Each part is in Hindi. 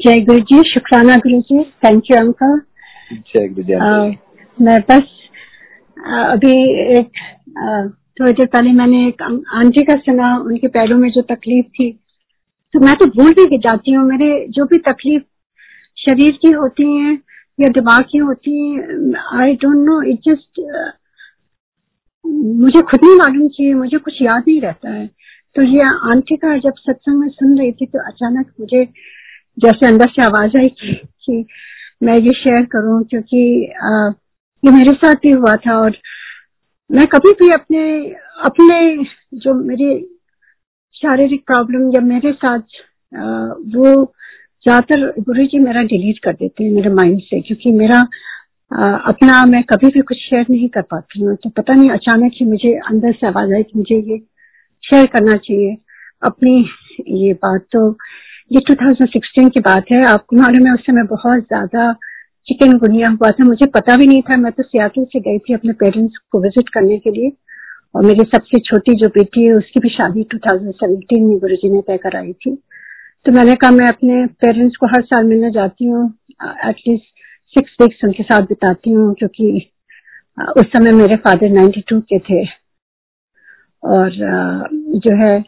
जय गुरु जी शुक्राना गुरु जी थैंक यू अंकल जय गुरु जी मैं बस अभी एक थोड़ी देर पहले मैंने एक आंटी का सुना उनके पैरों में जो तकलीफ़ थी। तो मैं तो भूल भी जाती हूँ मेरे जो भी तकलीफ़ शरीर की होती है या दिमाग की होती है I don't know it just मुझे खुद नहीं मालूम चाहिए मुझे कुछ याद नहीं रहता है। तो ये आंटी का जब सत्संग में सुन रही थी तो अचानक मुझे जैसे अंदर से आवाज़ आई कि, मैं ये शेयर करूँ क्योंकि आ, ये मेरे साथ भी हुआ था और मैं कभी भी अपने अपने जो मेरी शारीरिक प्रॉब्लम या मेरे साथ आ, वो ज़्यादातर गुरु जी मेरा डिलीट कर देते हैं मेरे माइंड से क्योंकि मेरा आ, अपना मैं कभी भी कुछ शेयर नहीं कर पाती हूँ। तो पता नहीं अचानक ही मुझे अंदर से आवाज़ आई कि मुझे ये शेयर करना चाहिए। अपनी ये बात तो ये 2016 की बात है। आपको मालूम है, उस समय बहुत ज़्यादा चिकन गुनिया हुआ था। मुझे पता भी नहीं था। मैं तो सियाटल से गई थी अपने पेरेंट्स को विज़िट करने के लिए। और मेरी सबसे छोटी जो बेटी है, उसकी भी शादी 2017 में गुरु ने तय कराई थी। तो मैंने कहा, मैं अपने पेरेंट्स को हर साल मिलने जाती हूँ। एटलीस्ट सिक्स वीक्स उनके साथ बिताती हूँ, क्योंकि उस समय मेरे फादर 92 के थे। और जो है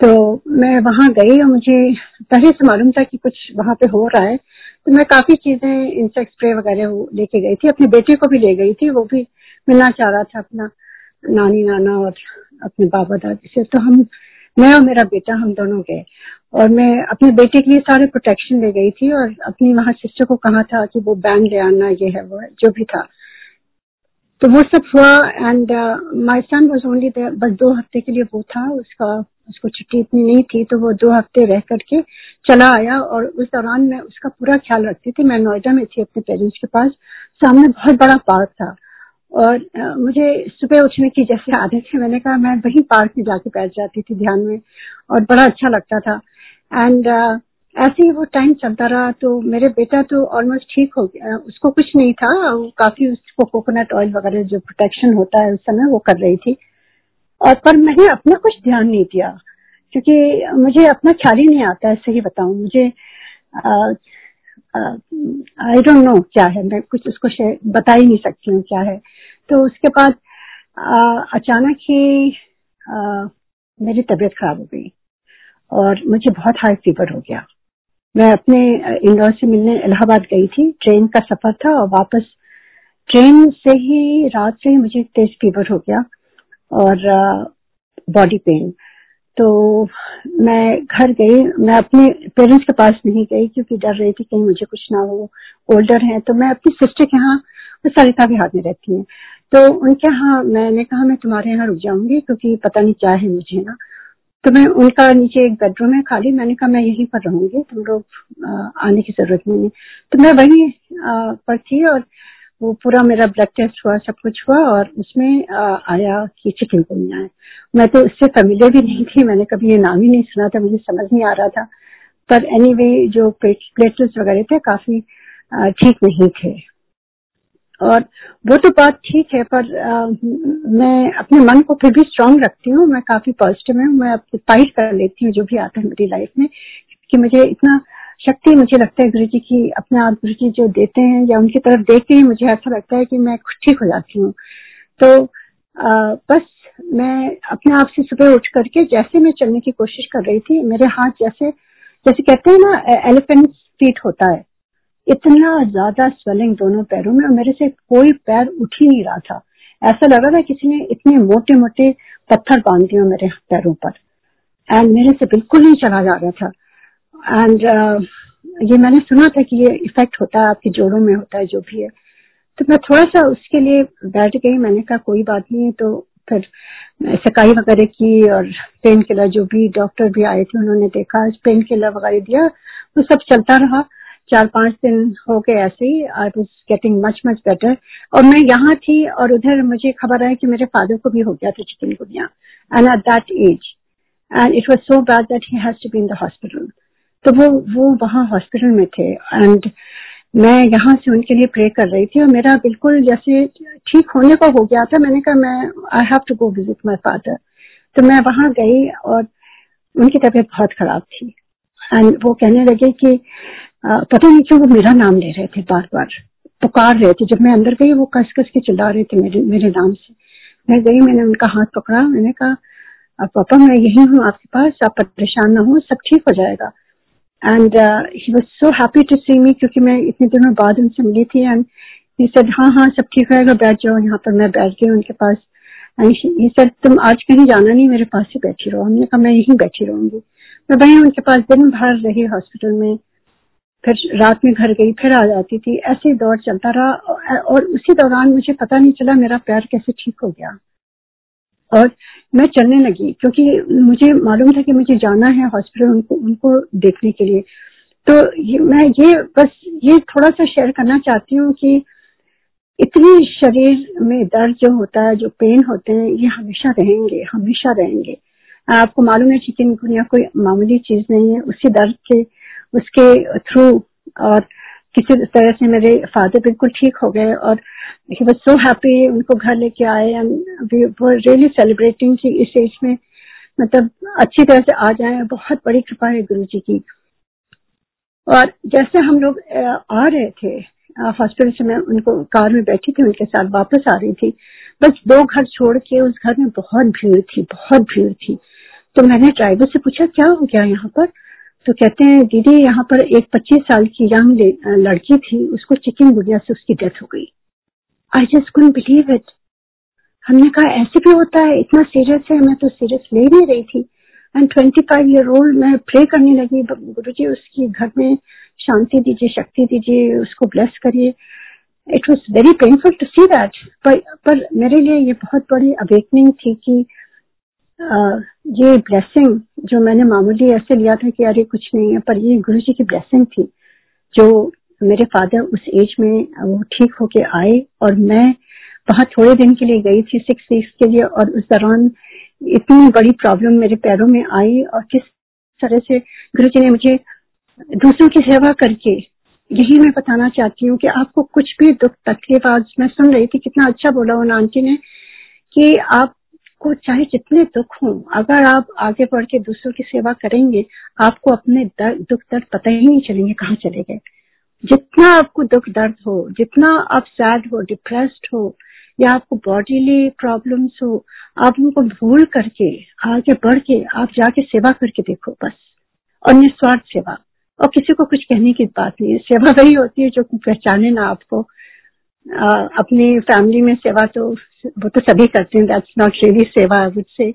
तो मैं वहाँ गई और मुझे पहले से मालूम था कि कुछ वहाँ पे हो रहा है। तो मैं काफ़ी चीज़ें इंसेक्ट स्प्रे वगैरह लेके गई थी। अपने बेटे को भी ले गई थी। वो भी मिलना चाह रहा था अपना नानी, नाना और अपने बाबा दादी से। तो हम, मैं और मेरा बेटा हम दोनों गए और मैं अपने बेटे के लिए सारे प्रोटेक्शन ले गई थी और अपनी वहाँ सिस्टर को कहा था कि वो बैंड ले आना, ये है, वो है, जो भी था। तो वो सब हुआ and my son was only बस दो हफ़्ते के लिए वो था। उसका उसको छुट्टी इतनी नहीं थी तो वो दो हफ़्ते रह करके चला आया और उस दौरान मैं उसका पूरा ख्याल रखती थी। मैं नोएडा में थी अपने पेरेंट्स के पास। सामने बहुत बड़ा पार्क था और मुझे सुबह उठने की जैसे आदत है। मैंने कहा, मैं वही पार्क में जाके बैठ जाती थी ध्यान में और बड़ा अच्छा लगता था। एंड ऐसे ही वो टाइम चलता रहा तो मेरे बेटा तो ऑलमोस्ट ठीक हो गया। उसको कुछ नहीं था। काफ़ी उसको कोकोनट ऑयल वगैरह जो प्रोटेक्शन होता है उस समय वो कर रही थी। और पर मैंने अपना कुछ ध्यान नहीं दिया क्योंकि मुझे अपना ख्याल ही नहीं आता है सही बताऊँ। मुझे आई डोंट नो क्या है मैं कुछ उसको बता ही नहीं सकती हूँ क्या है। तो उसके बाद अचानक ही आ, मेरी तबीयत खराब हो गई और मुझे बहुत हाई फीवर हो गया। मैं अपने इंदौर से मिलने इलाहाबाद गई थी ट्रेन का सफ़र था और वापस ट्रेन से ही रात से ही मुझे तेज फीवर हो गया। और बॉडी पेन तो मैं घर गई, मैं अपने पेरेंट्स के पास नहीं गई क्योंकि डर रही थी कहीं मुझे कुछ ना हो ओल्डर है तो मैं अपनी सिस्टर के यहाँ सरिता के हाथ में रहती है। तो उनके यहाँ मैंने कहा, मैं तुम्हारे यहाँ रुक जाऊँगी क्योंकि पता नहीं क्या है मुझे ना। तो मैं उनका नीचे एक बेडरूम है खाली, मैंने कहा, मैं यहीं पर रहूँगी, तुम लोग आने की ज़रूरत नहीं है। तो मैं वहीं पर थी और वो पूरा मेरा ब्लड टेस्ट हुआ सब कुछ हुआ और उसमें आया कि चिकन गुनिया है। मैं तो इससे फेमिलियर भी नहीं थी मैंने कभी ये नाम ही नहीं सुना था मुझे समझ नहीं आ रहा था। पर एनी anyway, जो प्लेटलेट्स वगैरह थे काफ़ी ठीक नहीं थे। और वो तो बात ठीक है पर आ, मैं अपने मन को फिर भी स्ट्रांग रखती हूँ मैं काफ़ी पॉजिटिव हूँ मैं फाइट कर लेती हूँ जो भी आता है मेरी लाइफ में कि मुझे इतना शक्ति मुझे लगता है गुरु जी की अपने आप गुरु जी जो देते हैं या उनकी तरफ़ देख के ही मुझे ऐसा लगता है कि मैं ठीक हो जाती हूँ। तो आ, बस मैं अपने आप से सुबह उठ करके जैसे मैं चलने की कोशिश कर रही थी मेरे हाथ जैसे जैसे कहते हैं ना एलिफेंट फीट होता है। इतना ज़्यादा स्वेलिंग दोनों पैरों में और मेरे से कोई पैर उठ ही नहीं रहा था। ऐसा लगा था किसी ने इतने मोटे मोटे पत्थर बाँध दिए मेरे पैरों पर। एंड मेरे से बिल्कुल नहीं चला जा रहा था। एंड uh, ये मैंने सुना था कि ये इफ़ेक्ट होता है आपके जोड़ों में होता है जो भी है। तो मैं थोड़ा सा उसके लिए बैठ गई मैंने कहा कोई बात नहीं। है तो फिर सकाई वगैरह की और पेन किलर जो भी डॉक्टर भी आए थे उन्होंने देखा पेन किलर वगैरह दिया वो सब चलता रहा। चार पाँच दिन हो गए ऐसे ही I was getting much much better और मैं यहाँ थी और उधर मुझे खबर आई कि मेरे फादर को भी हो गया था chikungunya and at that age and it was so bad that he has to be in the hospital तो वो वो वहाँ हॉस्पिटल में थे। एंड मैं यहाँ से उनके लिए प्रे कर रही थी और मेरा बिल्कुल जैसे ठीक होने को हो गया था। मैंने कहा, मैं I have to go visit my father तो मैं वहाँ गई और उनकी तबीयत बहुत खराब थी। एंड वो कहने लगे कि पता नहीं क्यों वो मेरा नाम ले रहे थे बार बार पुकार रहे थे। जब मैं अंदर गई, वो कस कस के चिल्ला रहे थे मेरे मेरे नाम से। मैं गई, मैंने उनका हाथ पकड़ा। मैंने कहा पापा, मैं यही हूँ आपके पास। आप परेशान ना हो, सब ठीक हो जाएगा। And he was so happy to see me क्योंकि मैं इतने दिनों बाद उनसे मिली थी एंड ही सर हाँ हाँ सब ठीक रहेगा बैठ जाओ, यहाँ पर मैं बैठ गई उनके पास. एंड सर तुम आज कहीं जाना नहीं, मेरे पास ही बैठी रहो. हमने कहा, मैं यहीं बैठी रहूँगी. मैं वही उनके पास दिन भर रही हॉस्पिटल में, फिर रात में घर गई, फिर आ जाती थी। ऐसे दौर चलता रहा और उसी दौरान मुझे पता नहीं चला मेरा पैर कैसे ठीक हो गया। और मैं चलने लगी क्योंकि मुझे मालूम था कि मुझे जाना है हॉस्पिटल उनको उनको देखने के लिए। तो ये, मैं ये बस ये थोड़ा सा शेयर करना चाहती हूँ कि इतनी शरीर में दर्द जो होता है जो पेन होते हैं ये हमेशा रहेंगे हमेशा रहेंगे। आपको मालूम है चिकन गुनिया कोई मामूली चीज़ नहीं है उसी दर्द के उसके थ्रू और किसी तरह से मेरे फादर बिल्कुल ठीक हो गए और ही वॉज़ सो हैप्पी उनको घर लेके आए एंड वी रियली सेलिब्रेटिंग कि इस एज में मतलब अच्छी तरह से आ जाए बहुत बड़ी कृपा है गुरु जी की। और जैसे हम लोग आ रहे थे हॉस्पिटल से मैं उनको कार में बैठी थी, उनके साथ वापस आ रही थी, बस दो घर छोड़ के उस घर में बहुत भीड़ थी, बहुत भीड़ थी। तो मैंने ड्राइवर से पूछा, क्या हो गया यहाँ पर? तो कहते हैं दीदी यहाँ पर एक पच्चीस साल की यंग लड़की थी उसको चिकन गुड़िया से उसकी डेथ हो गई। I just couldn't believe it हमने कहा ऐसे भी होता है इतना सीरियस है मैं तो सीरियस ले नहीं रही थी. And twenty five year old मैं प्रे करने लगी गुरु जी उसकी घर में शांति दीजिए शक्ति दीजिए उसको ब्लेस करिए. It was very painful to see that पर, पर मेरे लिए ये बहुत बड़ी अवेकनिंग थी कि ये ब्लेसिंग जो मैंने मामूली ऐसे लिया था कि अरे कुछ नहीं है, पर ये गुरु जी की ब्लेसिंग थी, जो मेरे फादर उस एज में वो ठीक होके आए और मैं वहाँ थोड़े दिन के लिए गई थी सिक्स वीक्स के लिए और उस दौरान इतनी बड़ी प्रॉब्लम मेरे पैरों में आई और किस तरह से गुरु जी ने मुझे दूसरों की सेवा करके यही मैं बताना चाहती हूँ कि आपको कुछ भी दुख तकलीफ़ आज मैं सुन रही थी, कितना अच्छा बोला उन आंटी ने कि आप आपको चाहे जितने दुख हो, अगर आप आगे बढ़ के दूसरों की सेवा करेंगे, आपको अपने दर्द दुख दर्द पता ही नहीं चलेंगे कहाँ चले गए। जितना आपको दुख दर्द हो, जितना आप सैड हो डिप्रेस्ड हो, या आपको बॉडीली प्रॉब्लम्स हो, आप उनको भूल करके, आगे बढ़ के, आप जाके सेवा करके देखो बस। और निस्वार्थ सेवा। और किसी को कुछ कहने की बात नहीं है। सेवा वही होती है जो पहचाने ना आपको। अपनी फैमिली में सेवा तो वो तो सभी करते हैं। That's not really seva would से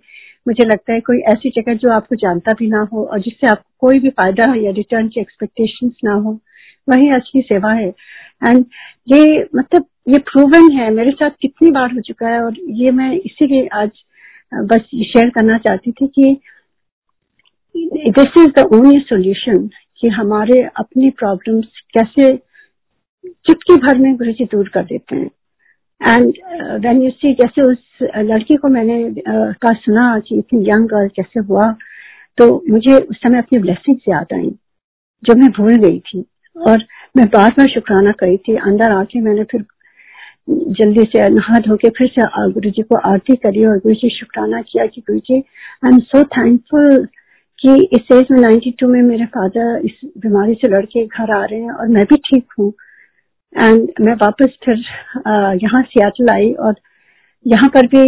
मुझे लगता है कोई ऐसी जगह जो आपको जानता भी ना हो और जिससे आपको कोई भी फ़ायदा हो या रिटर्न की एक्सपेक्टेशन ना हो, वही असली सेवा है। एंड ये मतलब ये प्रूवन है। मेरे साथ कितनी बार हो चुका है और ये मैं इसीलिए आज बस शेयर करना चाहती थी कि this is the only solution कि हमारे अपनी प्रॉब्लम्स कैसे चुटकी भर में गुरु जी दूर कर देते हैं। एंड वेन यू सी जैसे उस लड़की को मैंने uh, का सुना कि इतनी यंग गर्ल कैसे हुआ तो मुझे उस समय अपनी ब्लेसिंग याद आई जो मैं भूल गई थी। और मैं बार बार शुक्राना करी थी अंदर आके मैंने फिर जल्दी से नहा धो के फिर से गुरु जी को आरती करी और गुरु जी शुक्राना किया कि गुरु जी आई एम सो थैंकफुल कि इस एज में 92 में मेरे फादर इस बीमारी से लड़के घर आ रहे हैं और मैं भी ठीक हूँ। एंड मैं वापस फिर यहाँ सियाटल आई और यहाँ पर भी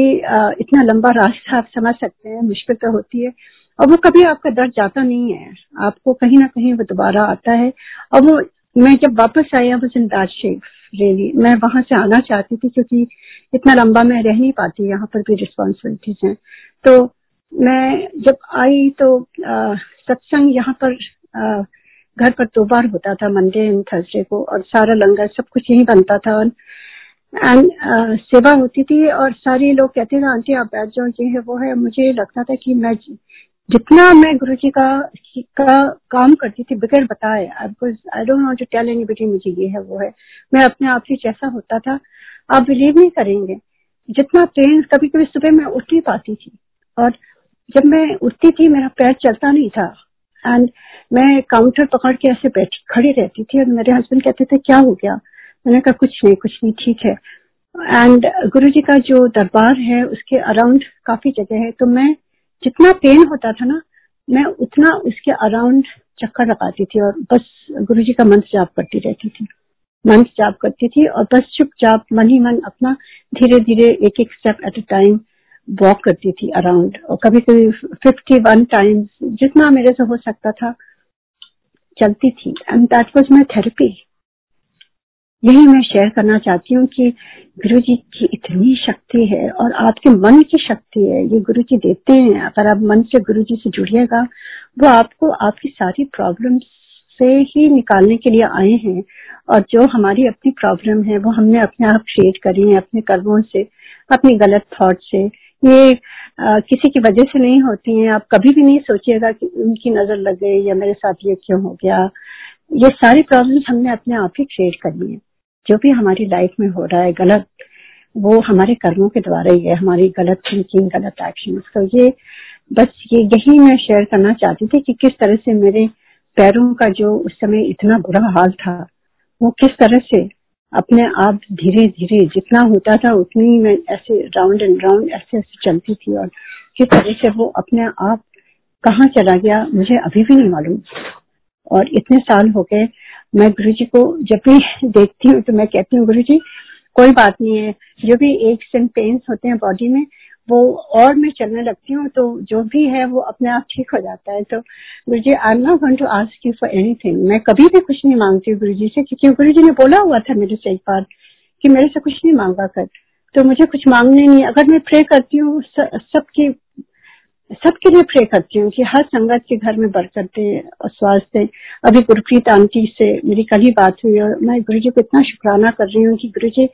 इतना लंबा रास्ता आप समझ सकते हैं मुश्किल तो होती है। और वो कभी आपका दर्द जाता नहीं है। आपको कहीं ना कहीं वो दोबारा आता है। और वो मैं जब वापस आई वो जिंदाज शेख रेली मैं वहाँ से आना चाहती थी क्योंकि इतना लंबा मैं रह नहीं पाती यहाँ पर भी रिस्पॉन्सिबिलिटीज हैं। तो मैं जब आई तो सत्संग यहाँ पर आ, घर पर दो बार होता था मंडे एंड थर्सडे को और सारा लंगर सब कुछ यही बनता था। एंड uh, सेवा होती थी और सारे लोग कहते थे आंटी आप बैठ जाओ ये है वो है। मुझे लगता था कि मैं जितना मैं गुरु जी का, का काम करती थी बगैर बताए I don't know to tell anybody मुझे ये है वो है। मैं अपने आप से जैसा होता था आप बिलीव नहीं करेंगे। जितना पेन कभी कभी सुबह मैं उठ नहीं पाती थी। और जब मैं उठती थी मेरा पैर चलता नहीं था। एंड मैं काउंटर पकड़ के ऐसे बैठ, खड़ी रहती थी और मेरे हस्बैंड कहते थे, क्या हो गया? मैंने कहा, कुछ नहीं कुछ नहीं, ठीक है. एंड गुरु जी का जो दरबार है, उसके अराउंड काफ़ी जगह है। तो मैं, जितना पेन होता था ना, मैं उतना उसके अराउंड चक्कर लगाती थी और बस गुरु जी का मंत्र जाप करती रहती थी। मंत्र जाप करती थी और बस चुपचाप मन ही मन अपना धीरे धीरे एक एक step at a time walk करती थी अराउंड और कभी कभी फिफ्टी वन टाइम्स जितना मेरे से हो सकता था, चलती थी. And that was my therapy यही मैं शेयर करना चाहती हूँ कि गुरु जी की इतनी शक्ति है और आपके मन की शक्ति है, ये गुरु जी देते हैं. अगर आप मन से गुरु जी से जुड़िएगा, वो आपको आपकी सारी प्रॉब्लम से ही निकालने के लिए आए हैं. और जो हमारी अपनी प्रॉब्लम है, वो हमने अपने आप क्रिएट करी है, अपने कर्मों से, अपनी गलत थॉट से. ये आ, किसी की वजह से नहीं होती हैं। आप कभी भी नहीं सोचिएगा कि उनकी नज़र लग गई या मेरे साथ ये क्यों हो गया। ये सारी प्रॉब्लम्स हमने अपने आप ही क्रिएट करनी है। जो भी हमारी लाइफ में हो रहा है गलत वो हमारे कर्मों के द्वारा ही है। हमारी गलत थिंकिंग गलत एक्शन तो ये बस ये यही मैं शेयर करना चाहती थी कि किस तरह से मेरे पैरों का जो उस समय इतना बुरा हाल था वो किस तरह से अपने आप धीरे धीरे जितना होता था, उतनी मैं ऐसे राउंड एंड राउंड ऐसे ऐसे चलती थी और किस तरह से वो अपने आप कहाँ चला गया, मुझे अभी भी नहीं मालूम। और इतने साल हो गए, मैं गुरु जी को जब भी देखती हूँ तो मैं कहती हूँ गुरु जी कोई बात नहीं है। जो भी एक एंड पेन्स होते हैं बॉडी में वो और मैं चलने लगती हूँ तो जो भी है वो अपने आप ठीक हो जाता है। तो guru ji I am not going to ask you for anything मैं कभी भी कुछ नहीं मांगती हूँ गुरु जी से, क्योंकि गुरु जी ने बोला हुआ था मेरे से एक बार कि मेरे से कुछ नहीं मांगा कर। तो मुझे कुछ मांगने नहीं। अगर मैं प्रे करती हूँ सबकी सबके लिए प्रे करती हूँ कि हर संगत के घर में बरकत दे और स्वास्थ्य अभी गुरप्रीत आंटी से मेरी कल ही बात हुई और मैं गुरु जी को इतना शुक्राना कर रही हूँ कि गुरु जी,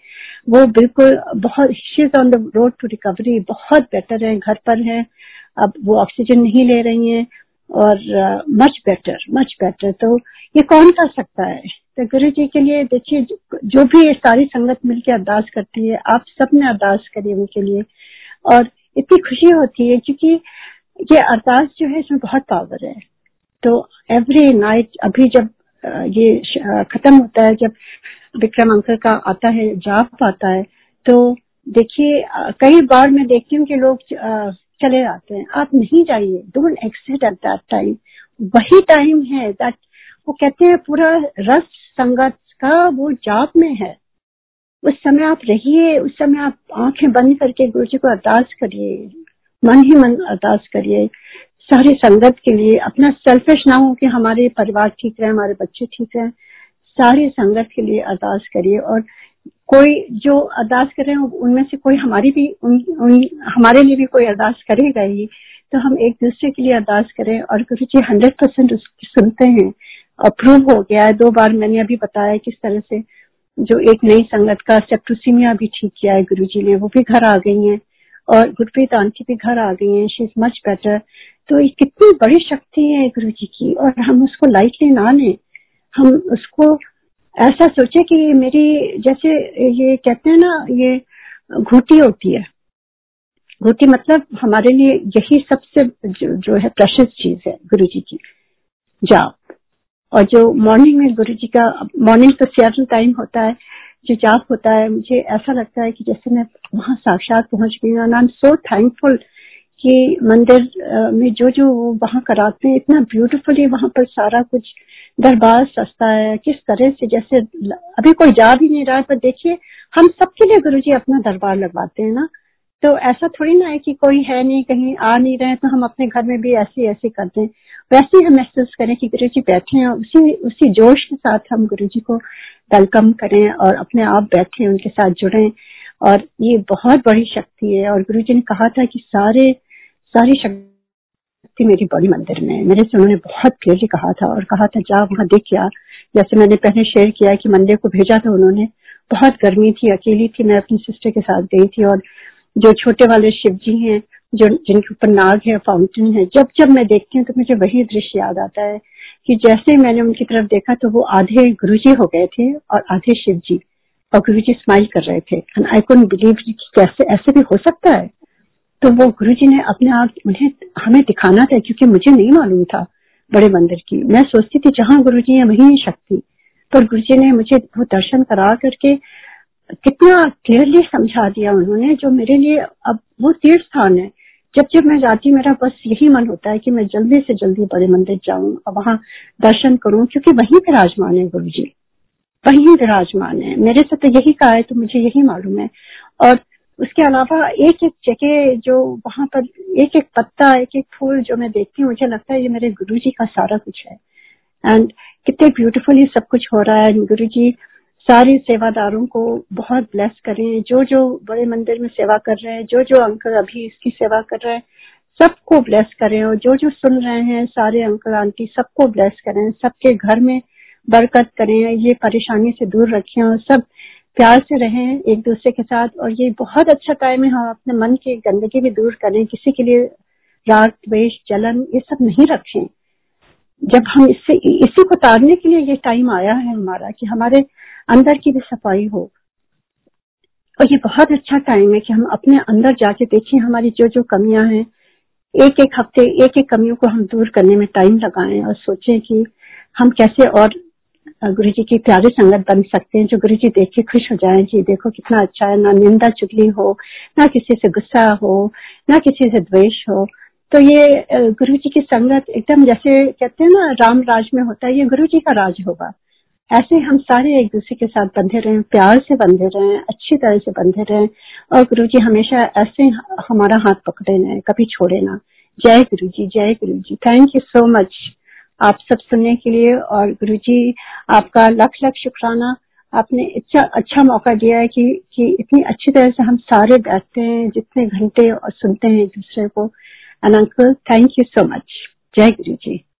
वो बिल्कुल बहुत on the road to recovery बहुत बेटर है, घर पर है। अब वो ऑक्सीजन नहीं ले रही है और मच बेटर मच बेटर तो ये कौन कर सकता है? तो गुरु जी के लिए देखिए, जो भी ये सारी संगत मिलकर अरदास करती है, आप सबने अरदास करिए उनके लिए। और इतनी खुशी होती है क्योंकि ये अरदास जो है, इसमें बहुत पावर है। तो एवरी नाइट अभी जब ये खत्म होता है, जब विक्रम अंकल का आता है, जाप आता है तो देखिए कई बार मैं देखती हूँ कि लोग चले जाते हैं। आप नहीं जाइए। Don't exit at that time वही टाइम है दैट वो कहते हैं, पूरा रस संगत का वो जाप में है। उस समय आप रहिए, उस समय आप आँखें बंद करके गुरु जी को अरदास करिए। मन ही मन अरदास करिए। सारी संगत के लिए अपना सेल्फिश ना हो कि हमारे परिवार ठीक रहे हमारे बच्चे ठीक रहे। सारी संगत के लिए अरदास करिए और कोई जो अरदास कर रहे हैं उनमें से कोई हमारी भी उन, उन हमारे लिए भी कोई अरदास करेगा ही तो हम एक दूसरे के लिए अरदास करें और गुरु जी हंड्रेड परसेंट उसकी सुनते हैं। अप्रूव हो गया है। दो बार मैंने अभी बताया किस तरह से जो एक नई संगत का सेप्टोसीमिया भी ठीक किया है गुरु जी ने वो भी घर आ गई हैं। और गुरप्रीत आंटी भी घर आ गई हैं शी इज़ मच बेटर तो ये कितनी बड़ी शक्ति है गुरु जी की और हम उसको लाइटली ना लें हम उसको ऐसा सोचे कि मेरी जैसे ये कहते हैं ना ये घूटी होती है। घूटी मतलब हमारे लिए यही सबसे जो, जो है प्रेशस चीज़ है गुरु जी की। जाप और जो मॉर्निंग में गुरु जी का मॉर्निंग तो सियाटल टाइम होता है जो जाप होता है, मुझे ऐसा लगता है कि जैसे मैं वहाँ साक्षात पहुँच गई हूँ। आई एम सो थैंकफुल कि मंदिर में जो जो वहाँ कराते हैं इतना ब्यूटीफुली वहाँ पर सारा कुछ दरबार सस्ता है, किस तरह से जैसे अभी कोई जा भी नहीं रहा है, पर देखिए, हम सबके लिए गुरु जी अपना दरबार लगवाते हैं ना। तो ऐसा थोड़ी ना है कि कोई है नहीं, कहीं आ नहीं रहे तो हम अपने घर में भी ऐसे ऐसे करते हैं। वैसे ही हम महसूस करें कि गुरु जी बैठे हैं, उसी उसी जोश के साथ हम गुरु जी को वेलकम करें और अपने आप बैठे उनके साथ जुड़े। और ये बहुत बड़ी शक्ति है और गुरु जी ने कहा था कि सारे, सारी शक्ति मेरी बड़ी मंदिर में मेरे से उन्होंने बहुत क्लियरली कहा था और कहा था जा वहाँ देख क्या जैसे मैंने पहले शेयर किया कि मंदिर को भेजा था उन्होंने। बहुत गर्मी थी, अकेली थी, मैं अपनी सिस्टर के साथ गई थी और जो छोटे वाले शिव जी हैं जो, जिनके ऊपर नाग है फाउंटेन है, जब जब मैं देखती हूँ तो मुझे वही दृश्य याद आता है कि जैसे मैंने उनकी तरफ़ देखा तो वो आधे गुरु जी हो गए थे और आधे शिव जी और गुरु जी स्माइल कर रहे थे। एंड आई कुड बिलीव कैसे, ऐसे भी हो सकता है। तो वो गुरु जी ने अपने आप, उन्हें, हमें दिखाना था क्योंकि मुझे नहीं मालूम था बड़े मंदिर की। मैं सोचती थी जहाँ गुरु जी है, वही शक्ति। पर गुरु जी ने मुझे वो दर्शन करा करके कितना क्लियरली समझा दिया उन्होंने, जो मेरे लिए अब वो तीर्थ स्थान है। जब जब मैं जाती हूँ, मेरा बस यही मन होता है कि मैं जल्दी से जल्दी बड़े मंदिर जाऊँ और वहाँ दर्शन करूँ, क्योंकि वहीं विराजमान है गुरु जी वहीं विराजमान है। मेरे से तो यही कहा है तो मुझे यही मालूम है। और उसके अलावा एक एक जगह जो वहाँ पर एक एक पत्ता एक एक फूल जो मैं देखती हूँ, मुझे लगता है ये मेरे गुरु जी का सारा कुछ है। एंड कितने ब्यूटीफुली सब कुछ हो रहा है। गुरु जी सारे सेवादारों को बहुत ब्लेस करें जो जो बड़े मंदिर में सेवा कर रहे हैं जो जो अंकल अभी इसकी सेवा कर रहे हैं, सबको ब्लेस करें और जो जो सुन रहे हैं, सारे अंकल आंटी सबको ब्लेस करें सबके घर में बरकत करें, ये परेशानी से दूर रखें और सब प्यार से रहें एक दूसरे के साथ। और ये बहुत अच्छा टाइम है, हम अपने मन की गंदगी भी दूर करें, किसी के लिए राग, द्वेष, जलन, ये सब नहीं रखें। जब हम इससे, इसी को तारने के लिए ये टाइम आया है हमारा कि हमारे अंदर की भी सफ़ाई हो। और ये बहुत अच्छा टाइम है कि हम अपने अंदर जाके देखें हमारी जो जो कमियाँ हैं। एक एक हफ़्ते, एक एक कमियों को हम दूर करने में टाइम लगाएँ और सोचें कि हम कैसे और गुरु जी की प्यारी संगत बन सकते हैं, जो गुरु जी देख के खुश हो जाए, जी, देखो कितना अच्छा है, ना निंदा चुगली हो, ना किसी से गुस्सा हो, ना किसी से द्वेष हो। तो ये गुरु जी की संगत एकदम जैसे कहते हैं ना, राम राज में होता है, ये गुरु जी का राज होगा। ऐसे हम सारे एक दूसरे के साथ बंधे रहे, प्यार से बंधे रहे, अच्छी तरह से बंधे रहे और गुरु जी हमेशा ऐसे हमारा हाथ पकड़े रहें, कभी छोड़े ना। जय गुरु जी जय guru ji thank you so much आप सब सुनने के लिए और गुरु जी आपका लख लख शुक्राना। आपने इतना अच्छा मौका दिया है कि कि इतनी अच्छी तरह से हम सारे बैठते हैं, जितने घंटे और सुनते हैं एक दूसरे को। and uncle, thank you so much. Jai Guruji.